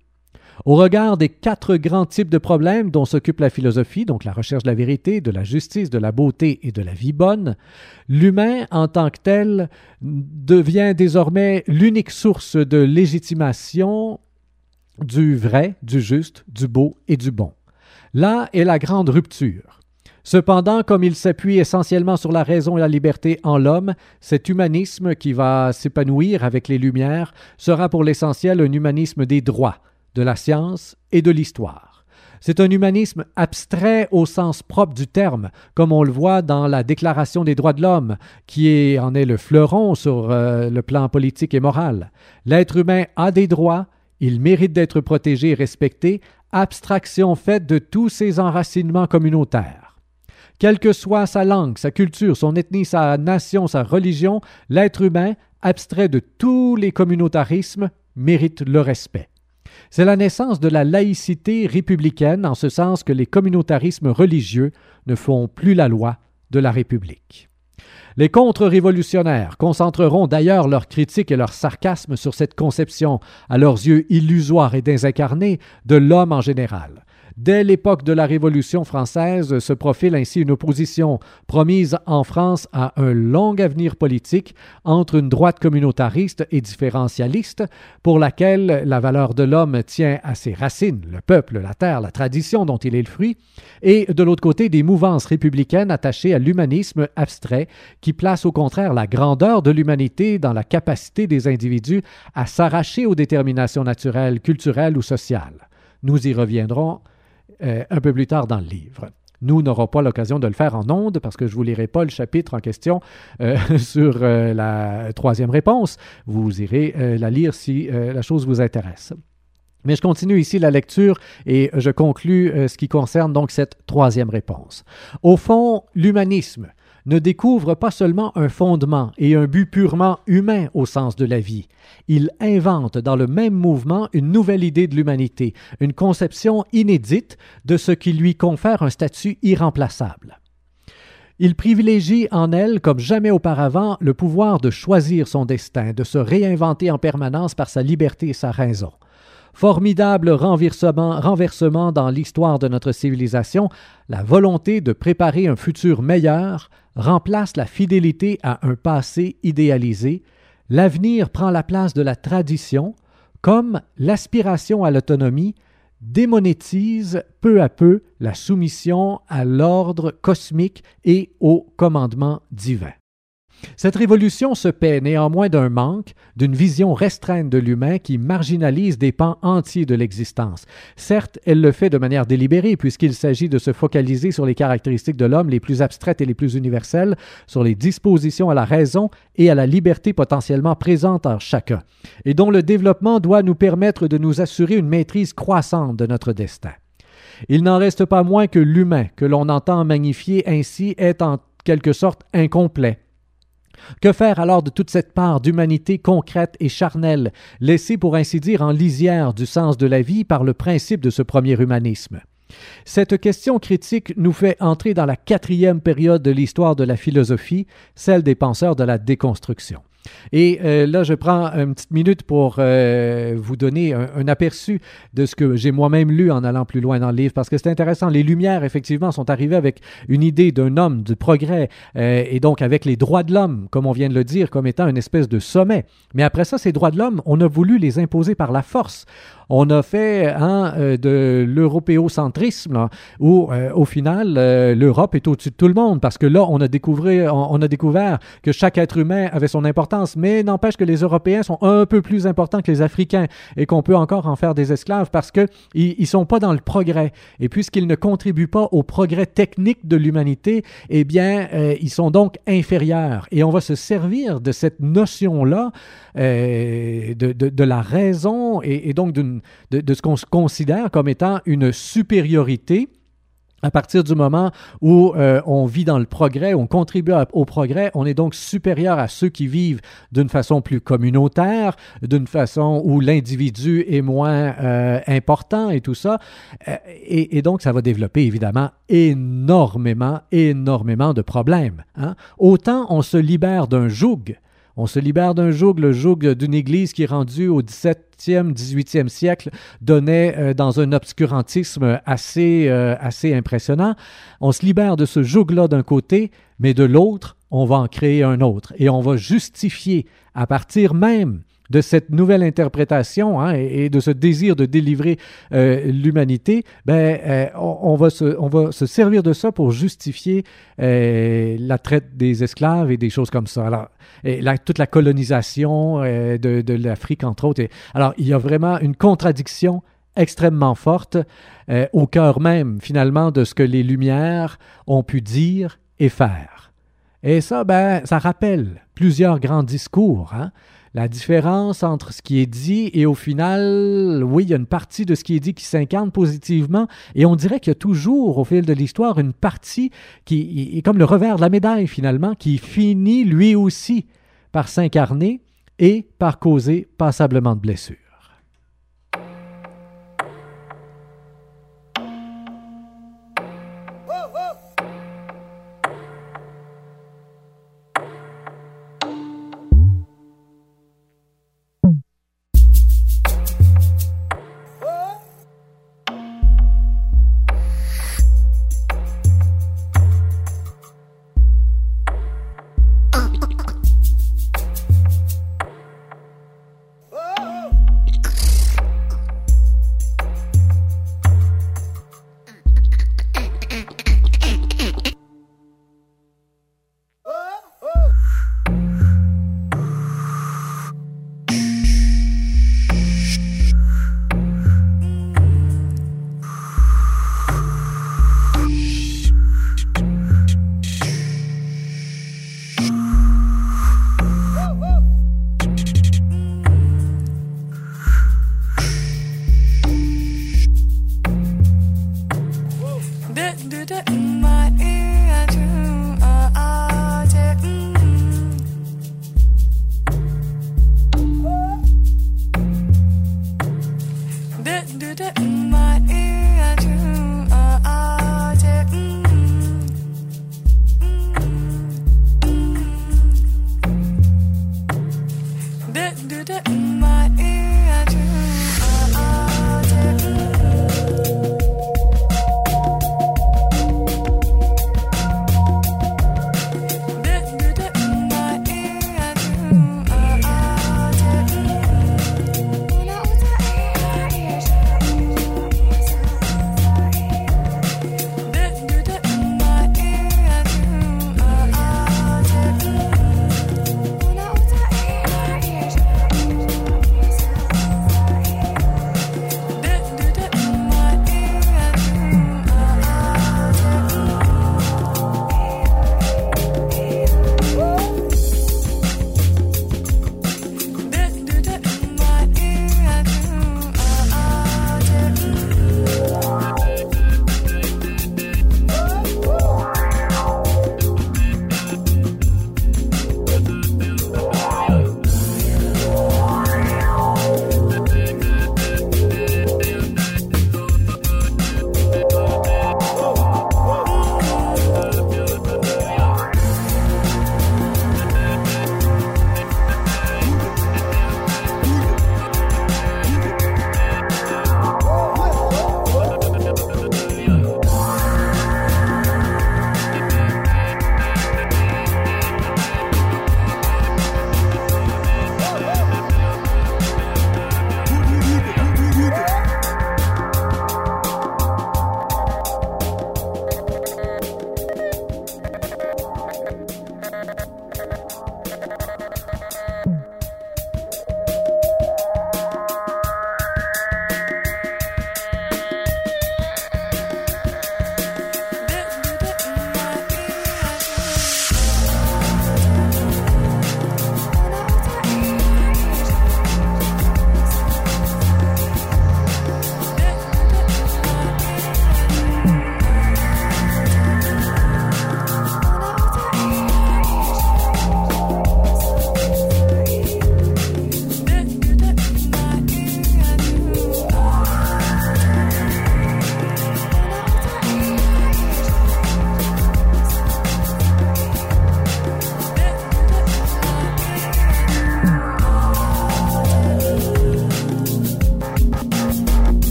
Au regard des quatre grands types de problèmes dont s'occupe la philosophie, donc la recherche de la vérité, de la justice, de la beauté et de la vie bonne, l'humain en tant que tel devient désormais l'unique source de légitimation du vrai, du juste, du beau et du bon. Là est la grande rupture. Cependant, comme il s'appuie essentiellement sur la raison et la liberté en l'homme, cet humanisme qui va s'épanouir avec les Lumières sera pour l'essentiel un humanisme des droits, de la science et de l'histoire. C'est un humanisme abstrait au sens propre du terme, comme on le voit dans la Déclaration des droits de l'homme, qui en est le fleuron sur euh, le plan politique et moral. L'être humain a des droits, il mérite d'être protégé et respecté, abstraction faite de tous ses enracinements communautaires. Quelle que soit sa langue, sa culture, son ethnie, sa nation, sa religion, l'être humain, abstrait de tous les communautarismes, mérite le respect. C'est la naissance de la laïcité républicaine en ce sens que les communautarismes religieux ne font plus la loi de la République. Les contre-révolutionnaires concentreront d'ailleurs leurs critiques et leur sarcasme sur cette conception, à leurs yeux illusoire et désincarnée, de l'homme en général. Dès l'époque de la Révolution française se profile ainsi une opposition promise en France à un long avenir politique entre une droite communautariste et différentialiste pour laquelle la valeur de l'homme tient à ses racines, le peuple, la terre, la tradition dont il est le fruit, et de l'autre côté des mouvances républicaines attachées à l'humanisme abstrait qui place au contraire la grandeur de l'humanité dans la capacité des individus à s'arracher aux déterminations naturelles, culturelles ou sociales. Nous y reviendrons euh, un peu plus tard dans le livre. Nous n'aurons pas l'occasion de le faire en ondes parce que je ne vous lirai pas le chapitre en question euh, sur euh, la troisième réponse. Vous irez la lire si la chose vous intéresse. Mais je continue ici la lecture et je conclus ce qui concerne donc cette troisième réponse. Au fond, l'humanisme, ne découvre pas seulement un fondement et un but purement humain au sens de la vie, il invente dans le même mouvement une nouvelle idée de l'humanité, une conception inédite de ce qui lui confère un statut irremplaçable. Il privilégie en elle, comme jamais auparavant, le pouvoir de choisir son destin, de se réinventer en permanence par sa liberté et sa raison. Formidable renversement, renversement dans l'histoire de notre civilisation, la volonté de préparer un futur meilleur remplace la fidélité à un passé idéalisé, l'avenir prend la place de la tradition, comme l'aspiration à l'autonomie démonétise peu à peu la soumission à l'ordre cosmique et au commandement divin. Cette révolution se paie néanmoins d'un manque, d'une vision restreinte de l'humain qui marginalise des pans entiers de l'existence. Certes, elle le fait de manière délibérée, puisqu'il s'agit de se focaliser sur les caractéristiques de l'homme les plus abstraites et les plus universelles, sur les dispositions à la raison et à la liberté potentiellement présentes en chacun, et dont le développement doit nous permettre de nous assurer une maîtrise croissante de notre destin. Il n'en reste pas moins que l'humain, que l'on entend magnifier ainsi, est en quelque sorte incomplet que faire alors de toute cette part d'humanité concrète et charnelle, laissée pour ainsi dire en lisière du sens de la vie par le principe de ce premier humanisme? Cette question critique nous fait entrer dans la quatrième période de l'histoire de la philosophie, celle des penseurs de la déconstruction. Et euh, là, je prends une petite minute pour euh, vous donner un, aperçu de ce que j'ai moi-même lu en allant plus loin dans le livre, parce que c'est intéressant. Les Lumières, effectivement, sont arrivées avec une idée d'un homme, du progrès, euh, et donc avec les droits de l'homme, comme on vient de le dire, comme étant une espèce de sommet. Mais après ça, ces droits de l'homme, on a voulu les imposer par la force on a fait hein, de l'européocentrisme, où au final, l'Europe est au-dessus de tout le monde, parce que là, on, a découvert que chaque être humain avait son importance, mais n'empêche que les Européens sont un peu plus importants que les Africains et qu'on peut encore en faire des esclaves parce qu'ils ne sont pas dans le progrès. Et puisqu'ils ne contribuent pas au progrès technique de l'humanité, eh bien, ils sont donc inférieurs. Et on va se servir de cette notion-là euh, de, la raison et, donc de, ce qu'on considère comme étant une supériorité à partir du moment où euh, on vit dans le progrès, on contribue au progrès, on est donc supérieur à ceux qui vivent d'une façon plus communautaire, d'une façon où l'individu est moins euh, important et tout ça. et, donc, ça va développer évidemment énormément, énormément de problèmes. Hein. Autant on se libère d'un joug on se libère d'un joug, le joug d'une église qui est rendue au 17e, 18e siècle, donnait euh, dans un obscurantisme assez, euh, assez impressionnant. On se libère de ce joug-là d'un côté, mais de l'autre, on va en créer un autre. Et on va justifier, à partir même de cette nouvelle interprétation hein, et, de ce désir de délivrer euh, l'humanité, ben, euh, on, va se, on va se servir de ça pour justifier euh, la traite des esclaves et des choses comme ça. Alors, toute la colonisation de, de l'Afrique, entre autres. alors, il y a vraiment une contradiction extrêmement forte au cœur même, finalement, de ce que les Lumières ont pu dire et faire. Et ça, ben, ça rappelle plusieurs grands discours. Hein? La différence entre ce qui est dit et au final, oui, il y a une partie de ce qui est dit qui s'incarne positivement et on dirait qu'il y a toujours au fil de l'histoire une partie qui est comme le revers de la médaille finalement, qui finit lui aussi par s'incarner et par causer passablement de blessures.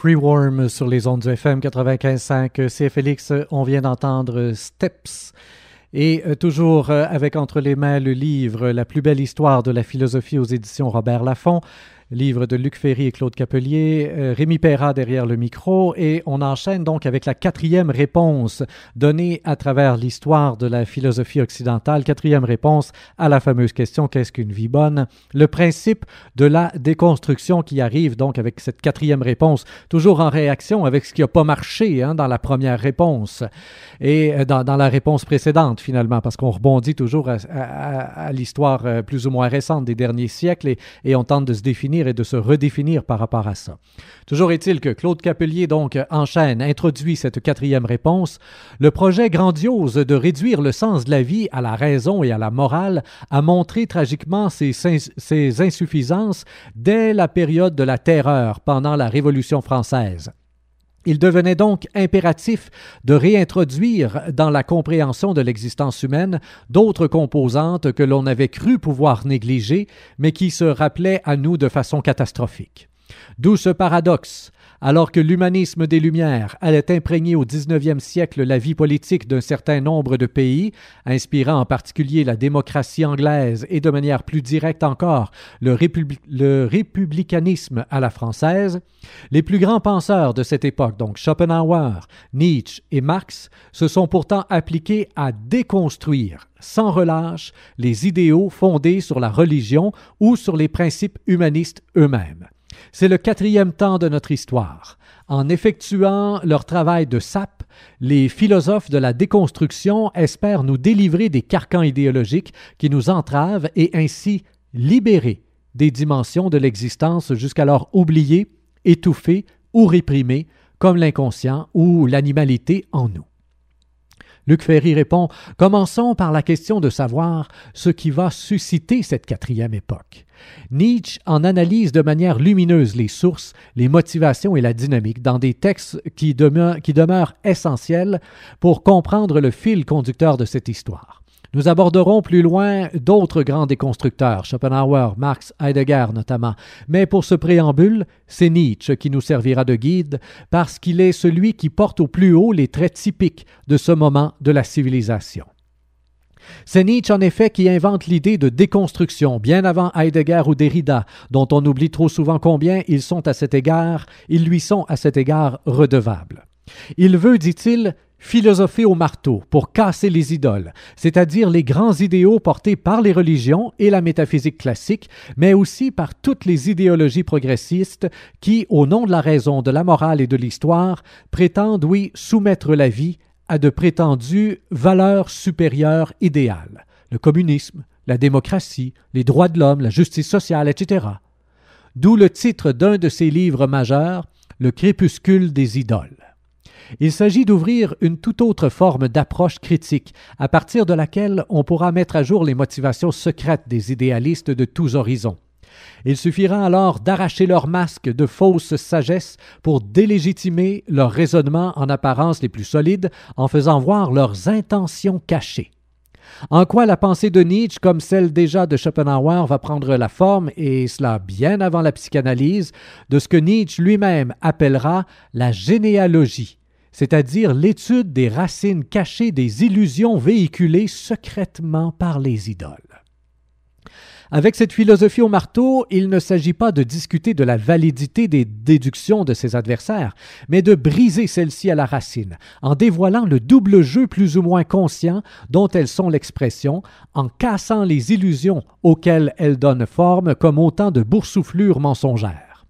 Free Worm sur les ondes du FM 95.5 CFLX. On vient d'entendre Steps. Et euh, toujours euh, avec entre les mains le livre La plus belle histoire de la philosophie aux éditions Robert Laffont livre de Luc Ferry et Claude Capelier, euh, Rémi Perra derrière le micro, et on enchaîne donc avec la quatrième réponse donnée à travers l'histoire de la philosophie occidentale, quatrième réponse à la fameuse question qu'est-ce qu'une vie bonne? Le principe de la déconstruction qui arrive donc avec cette quatrième réponse, toujours en réaction avec ce qui n'a pas marché hein, dans la première réponse et euh, dans, la réponse précédente finalement, parce qu'on rebondit toujours à, l'histoire euh, plus ou moins récente des derniers siècles et on tente de se définir et de se redéfinir par rapport à ça. Toujours est-il que Claude Capelier donc enchaîne, introduit cette quatrième réponse. Le projet grandiose de réduire le sens de la vie à la raison et à la morale a montré tragiquement ses, ses insuffisances dès la période de la terreur pendant la Révolution française. Il devenait donc impératif de réintroduire dans la compréhension de l'existence humaine d'autres composantes que l'on avait cru pouvoir négliger, mais qui se rappelaient à nous de façon catastrophique. D'où ce paradoxe. Alors que l'humanisme des Lumières allait imprégner au XIXe siècle la vie politique d'un certain nombre de pays, inspirant en particulier la démocratie anglaise et de manière plus directe encore le, le républicanisme à la française, les plus grands penseurs de cette époque, donc Schopenhauer, Nietzsche et Marx, se sont pourtant appliqués à déconstruire sans relâche les idéaux fondés sur la religion ou sur les principes humanistes eux-mêmes. C'est le quatrième temps de notre histoire. En effectuant leur travail de sape, les philosophes de la déconstruction espèrent nous délivrer des carcans idéologiques qui nous entravent et ainsi libérer des dimensions de l'existence jusqu'alors oubliées, étouffées ou réprimées, comme l'inconscient ou l'animalité en nous. Luc Ferry répond Commençons par la question de savoir ce qui va susciter cette quatrième époque. Nietzsche en analyse de manière lumineuse les sources, les motivations et la dynamique dans des textes qui demeurent, qui demeurent essentiels pour comprendre le fil conducteur de cette histoire. Nous aborderons plus loin d'autres grands déconstructeurs, Schopenhauer, Marx, Heidegger notamment, mais pour ce préambule, c'est Nietzsche qui nous servira de guide parce qu'il est celui qui porte au plus haut les traits typiques de ce moment de la civilisation. C'est Nietzsche, en effet, qui invente l'idée de déconstruction, bien avant Heidegger ou Derrida, dont on oublie trop souvent combien ils sont à cet égard, ils lui sont à cet égard redevables. Il veut, dit-il, philosopher au marteau pour casser les idoles, c'est-à-dire les grands idéaux portés par les religions et la métaphysique classique, mais aussi par toutes les idéologies progressistes qui, au nom de la raison, de la morale et de l'histoire, prétendent, oui, soumettre la vie à de prétendues valeurs supérieures idéales, le communisme, la démocratie, les droits de l'homme, la justice sociale, etc. D'où le titre d'un de ses livres majeurs, Le crépuscule des idoles. Il s'agit d'ouvrir une toute autre forme d'approche critique, à partir de laquelle on pourra mettre à jour les motivations secrètes des idéalistes de tous horizons. Il suffira alors d'arracher leur masque de fausse sagesse pour délégitimer leurs raisonnements en apparence les plus solides en faisant voir leurs intentions cachées. En quoi la pensée de Nietzsche, comme celle déjà de Schopenhauer, va prendre la forme, et cela bien avant la psychanalyse, de ce que Nietzsche lui-même appellera la généalogie, c'est-à-dire l'étude des racines cachées des illusions véhiculées secrètement par les idoles. Avec cette philosophie au marteau, il ne s'agit pas de discuter de la validité des déductions de ses adversaires, mais de briser celles-ci à la racine, en dévoilant le double jeu plus ou moins conscient dont elles sont l'expression, en cassant les illusions auxquelles elles donnent forme comme autant de boursouflures mensongères.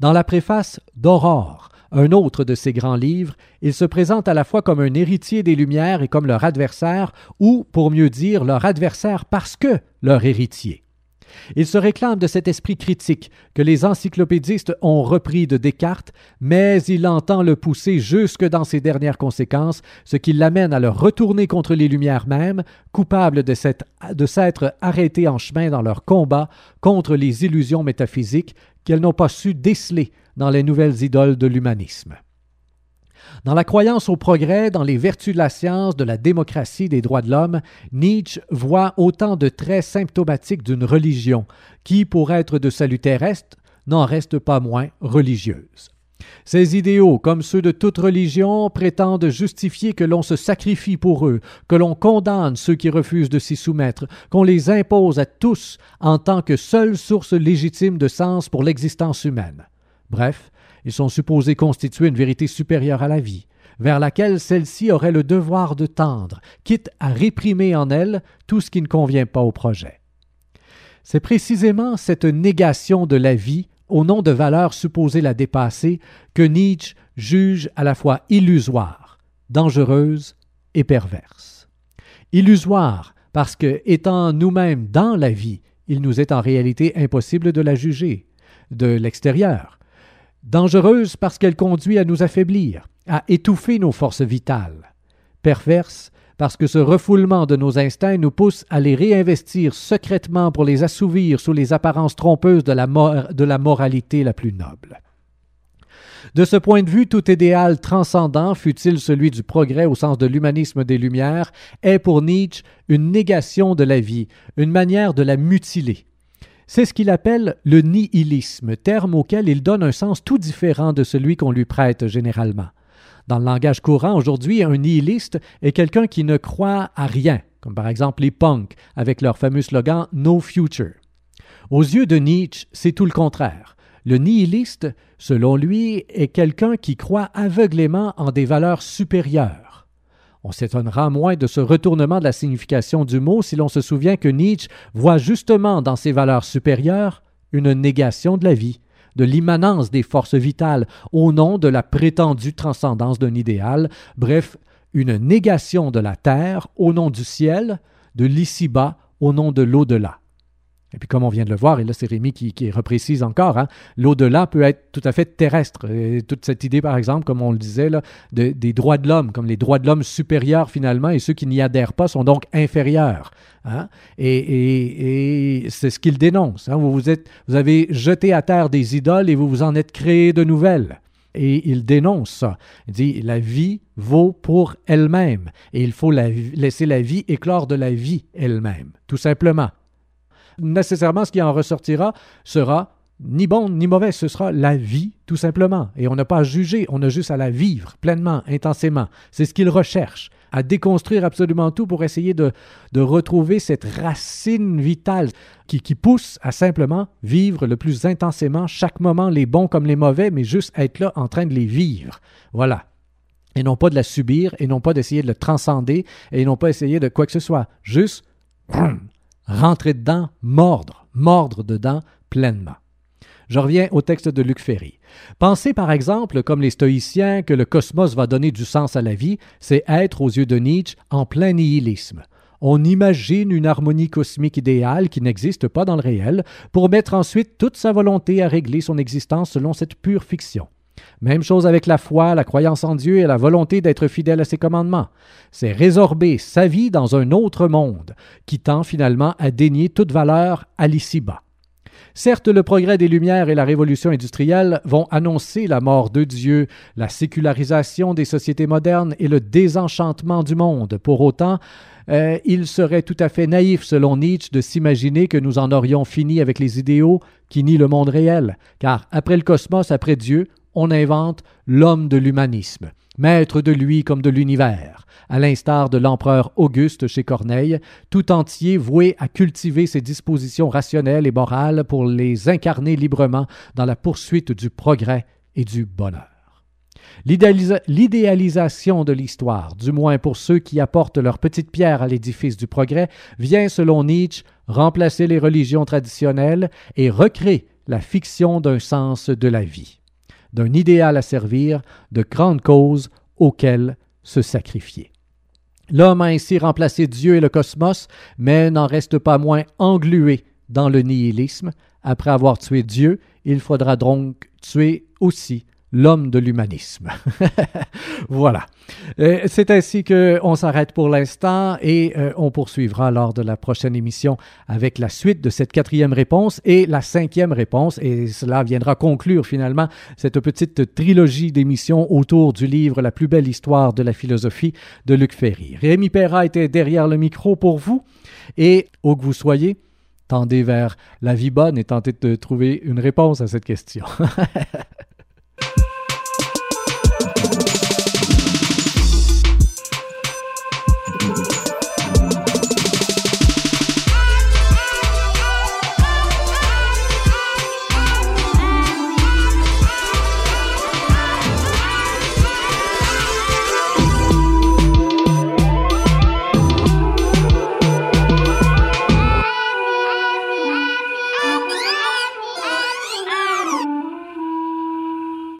Dans la préface d'Aurore, un autre de ses grands livres, il se présente à la fois comme un héritier des Lumières et comme leur adversaire, ou, pour mieux dire, leur adversaire parce que leur héritier. Il se réclame de cet esprit critique que les encyclopédistes ont repris de Descartes, mais il entend le pousser jusque dans ses dernières conséquences, ce qui l'amène à le retourner contre les Lumières mêmes, coupables de s'être arrêtés en chemin dans leur combat contre les illusions métaphysiques qu'elles n'ont pas su déceler dans les nouvelles idoles de l'humanisme. Dans la croyance au progrès, dans les vertus de la science, de la démocratie, des droits de l'homme, Nietzsche voit autant de traits symptomatiques d'une religion qui, pour être de salut terrestre, n'en reste pas moins religieuse. Ces idéaux, comme ceux de toute religion, prétendent justifier que l'on se sacrifie pour eux, que l'on condamne ceux qui refusent de s'y soumettre, qu'on les impose à tous en tant que seule source légitime de sens pour l'existence humaine. Bref, ils sont supposés constituer une vérité supérieure à la vie, vers laquelle celle-ci aurait le devoir de tendre, quitte à réprimer en elle tout ce qui ne convient pas au projet. C'est précisément cette négation de la vie au nom de valeurs supposées la dépasser, que Nietzsche juge à la fois illusoire, dangereuse et perverse. Illusoire parce que, étant nous-mêmes dans la vie, il nous est en réalité impossible de la juger de l'extérieur. Dangereuse parce qu'elle conduit à nous affaiblir, à étouffer nos forces vitales. Perverse parce que ce refoulement de nos instincts nous pousse à les réinvestir secrètement pour les assouvir sous les apparences trompeuses de la, de la moralité la plus noble. De ce point de vue, tout idéal transcendant, fût-il celui du progrès au sens de l'humanisme des Lumières, est pour Nietzsche une négation de la vie, une manière de la mutiler. C'est ce qu'il appelle le nihilisme, terme auquel il donne un sens tout différent de celui qu'on lui prête généralement. Dans le langage courant aujourd'hui, un nihiliste est quelqu'un qui ne croit à rien, comme par exemple les punks avec leur fameux slogan No Future. Aux yeux de Nietzsche, c'est tout le contraire. Le nihiliste, selon lui, est quelqu'un qui croit aveuglément en des valeurs supérieures. On s'étonnera moins de ce retournement de la signification du mot si l'on se souvient que Nietzsche voit justement dans ces valeurs supérieures une négation de la vie, de l'immanence des forces vitales au nom de la prétendue transcendance d'un idéal, bref, une négation de la terre au nom du ciel, de l'ici-bas au nom de l'au-delà. Et puis, comme on vient de le voir, et là, c'est Rémi qui, qui reprécise encore, hein, l'au-delà peut être tout à fait terrestre. Toute cette idée, par exemple, comme on le disait, là, de, des droits de l'homme, comme les droits de l'homme supérieurs finalement, et ceux qui n'y adhèrent pas sont donc inférieurs. Hein. Et, c'est ce qu'il dénonce. Hein. Vous, vous, êtes, vous avez jeté à terre des idoles et vous vous en êtes créé de nouvelles. Et il dénonce ça. Il dit la vie vaut pour elle-même et il faut la, laisser la vie éclore de la vie elle-même, tout simplement nécessairement ce qui en ressortira sera ni bon ni mauvais, ce sera la vie, tout simplement. Et on n'a pas à juger, on a juste à la vivre pleinement, intensément. C'est ce qu'il recherche, à déconstruire absolument tout pour essayer de, de retrouver cette racine vitale qui, qui pousse à simplement vivre le plus intensément chaque moment, les bons comme les mauvais, mais juste être là en train de les vivre. Voilà et non pas de la subir, et non pas d'essayer de le transcender, et non pas essayer de quoi que ce soit. Juste rentrer dedans, mordre, mordre dedans pleinement. Je reviens au texte de Luc Ferry. Penser par exemple, comme les stoïciens, que le cosmos va donner du sens à la vie, c'est être, aux yeux de Nietzsche, en plein nihilisme. On imagine une harmonie cosmique idéale qui n'existe pas dans le réel, pour mettre ensuite toute sa volonté à régler son existence selon cette pure fiction. Même chose avec la foi, la croyance en Dieu et la volonté d'être fidèle à ses commandements. C'est résorber sa vie dans un autre monde, qui tend finalement à dénier toute valeur à l'ici-bas. Certes, le progrès des Lumières et la révolution industrielle vont annoncer la mort de Dieu, la sécularisation des sociétés modernes et le désenchantement du monde. Pour autant, euh, il serait tout à fait naïf, selon Nietzsche, de s'imaginer que nous en aurions fini avec les idéaux qui nient le monde réel, car après le cosmos, après Dieu, on invente l'homme de l'humanisme, maître de lui comme de l'univers, à l'instar de l'empereur Auguste chez Corneille, tout entier voué à cultiver ses dispositions rationnelles et morales pour les incarner librement dans la poursuite du progrès et du bonheur. L'idéalisation de l'histoire, du moins pour ceux qui apportent leur petite pierre à l'édifice du progrès, vient, selon Nietzsche, remplacer les religions traditionnelles et recréer la fiction d'un sens de la vie d'un idéal à servir, de grandes causes auxquelles se sacrifier. L'homme a ainsi remplacé Dieu et le cosmos, mais n'en reste pas moins englué dans le nihilisme. Après avoir tué Dieu, il faudra donc tuer aussi l'homme de l'humanisme. voilà. Euh, c'est ainsi qu'on s'arrête pour l'instant et euh, on poursuivra lors de la prochaine émission avec la suite de cette quatrième réponse et la cinquième réponse. Et cela viendra conclure finalement cette petite trilogie d'émissions autour du livre La plus belle histoire de la philosophie de Luc Ferry. Rémi Perra était derrière le micro pour vous et où que vous soyez, tendez vers la vie bonne et tentez de trouver une réponse à cette question.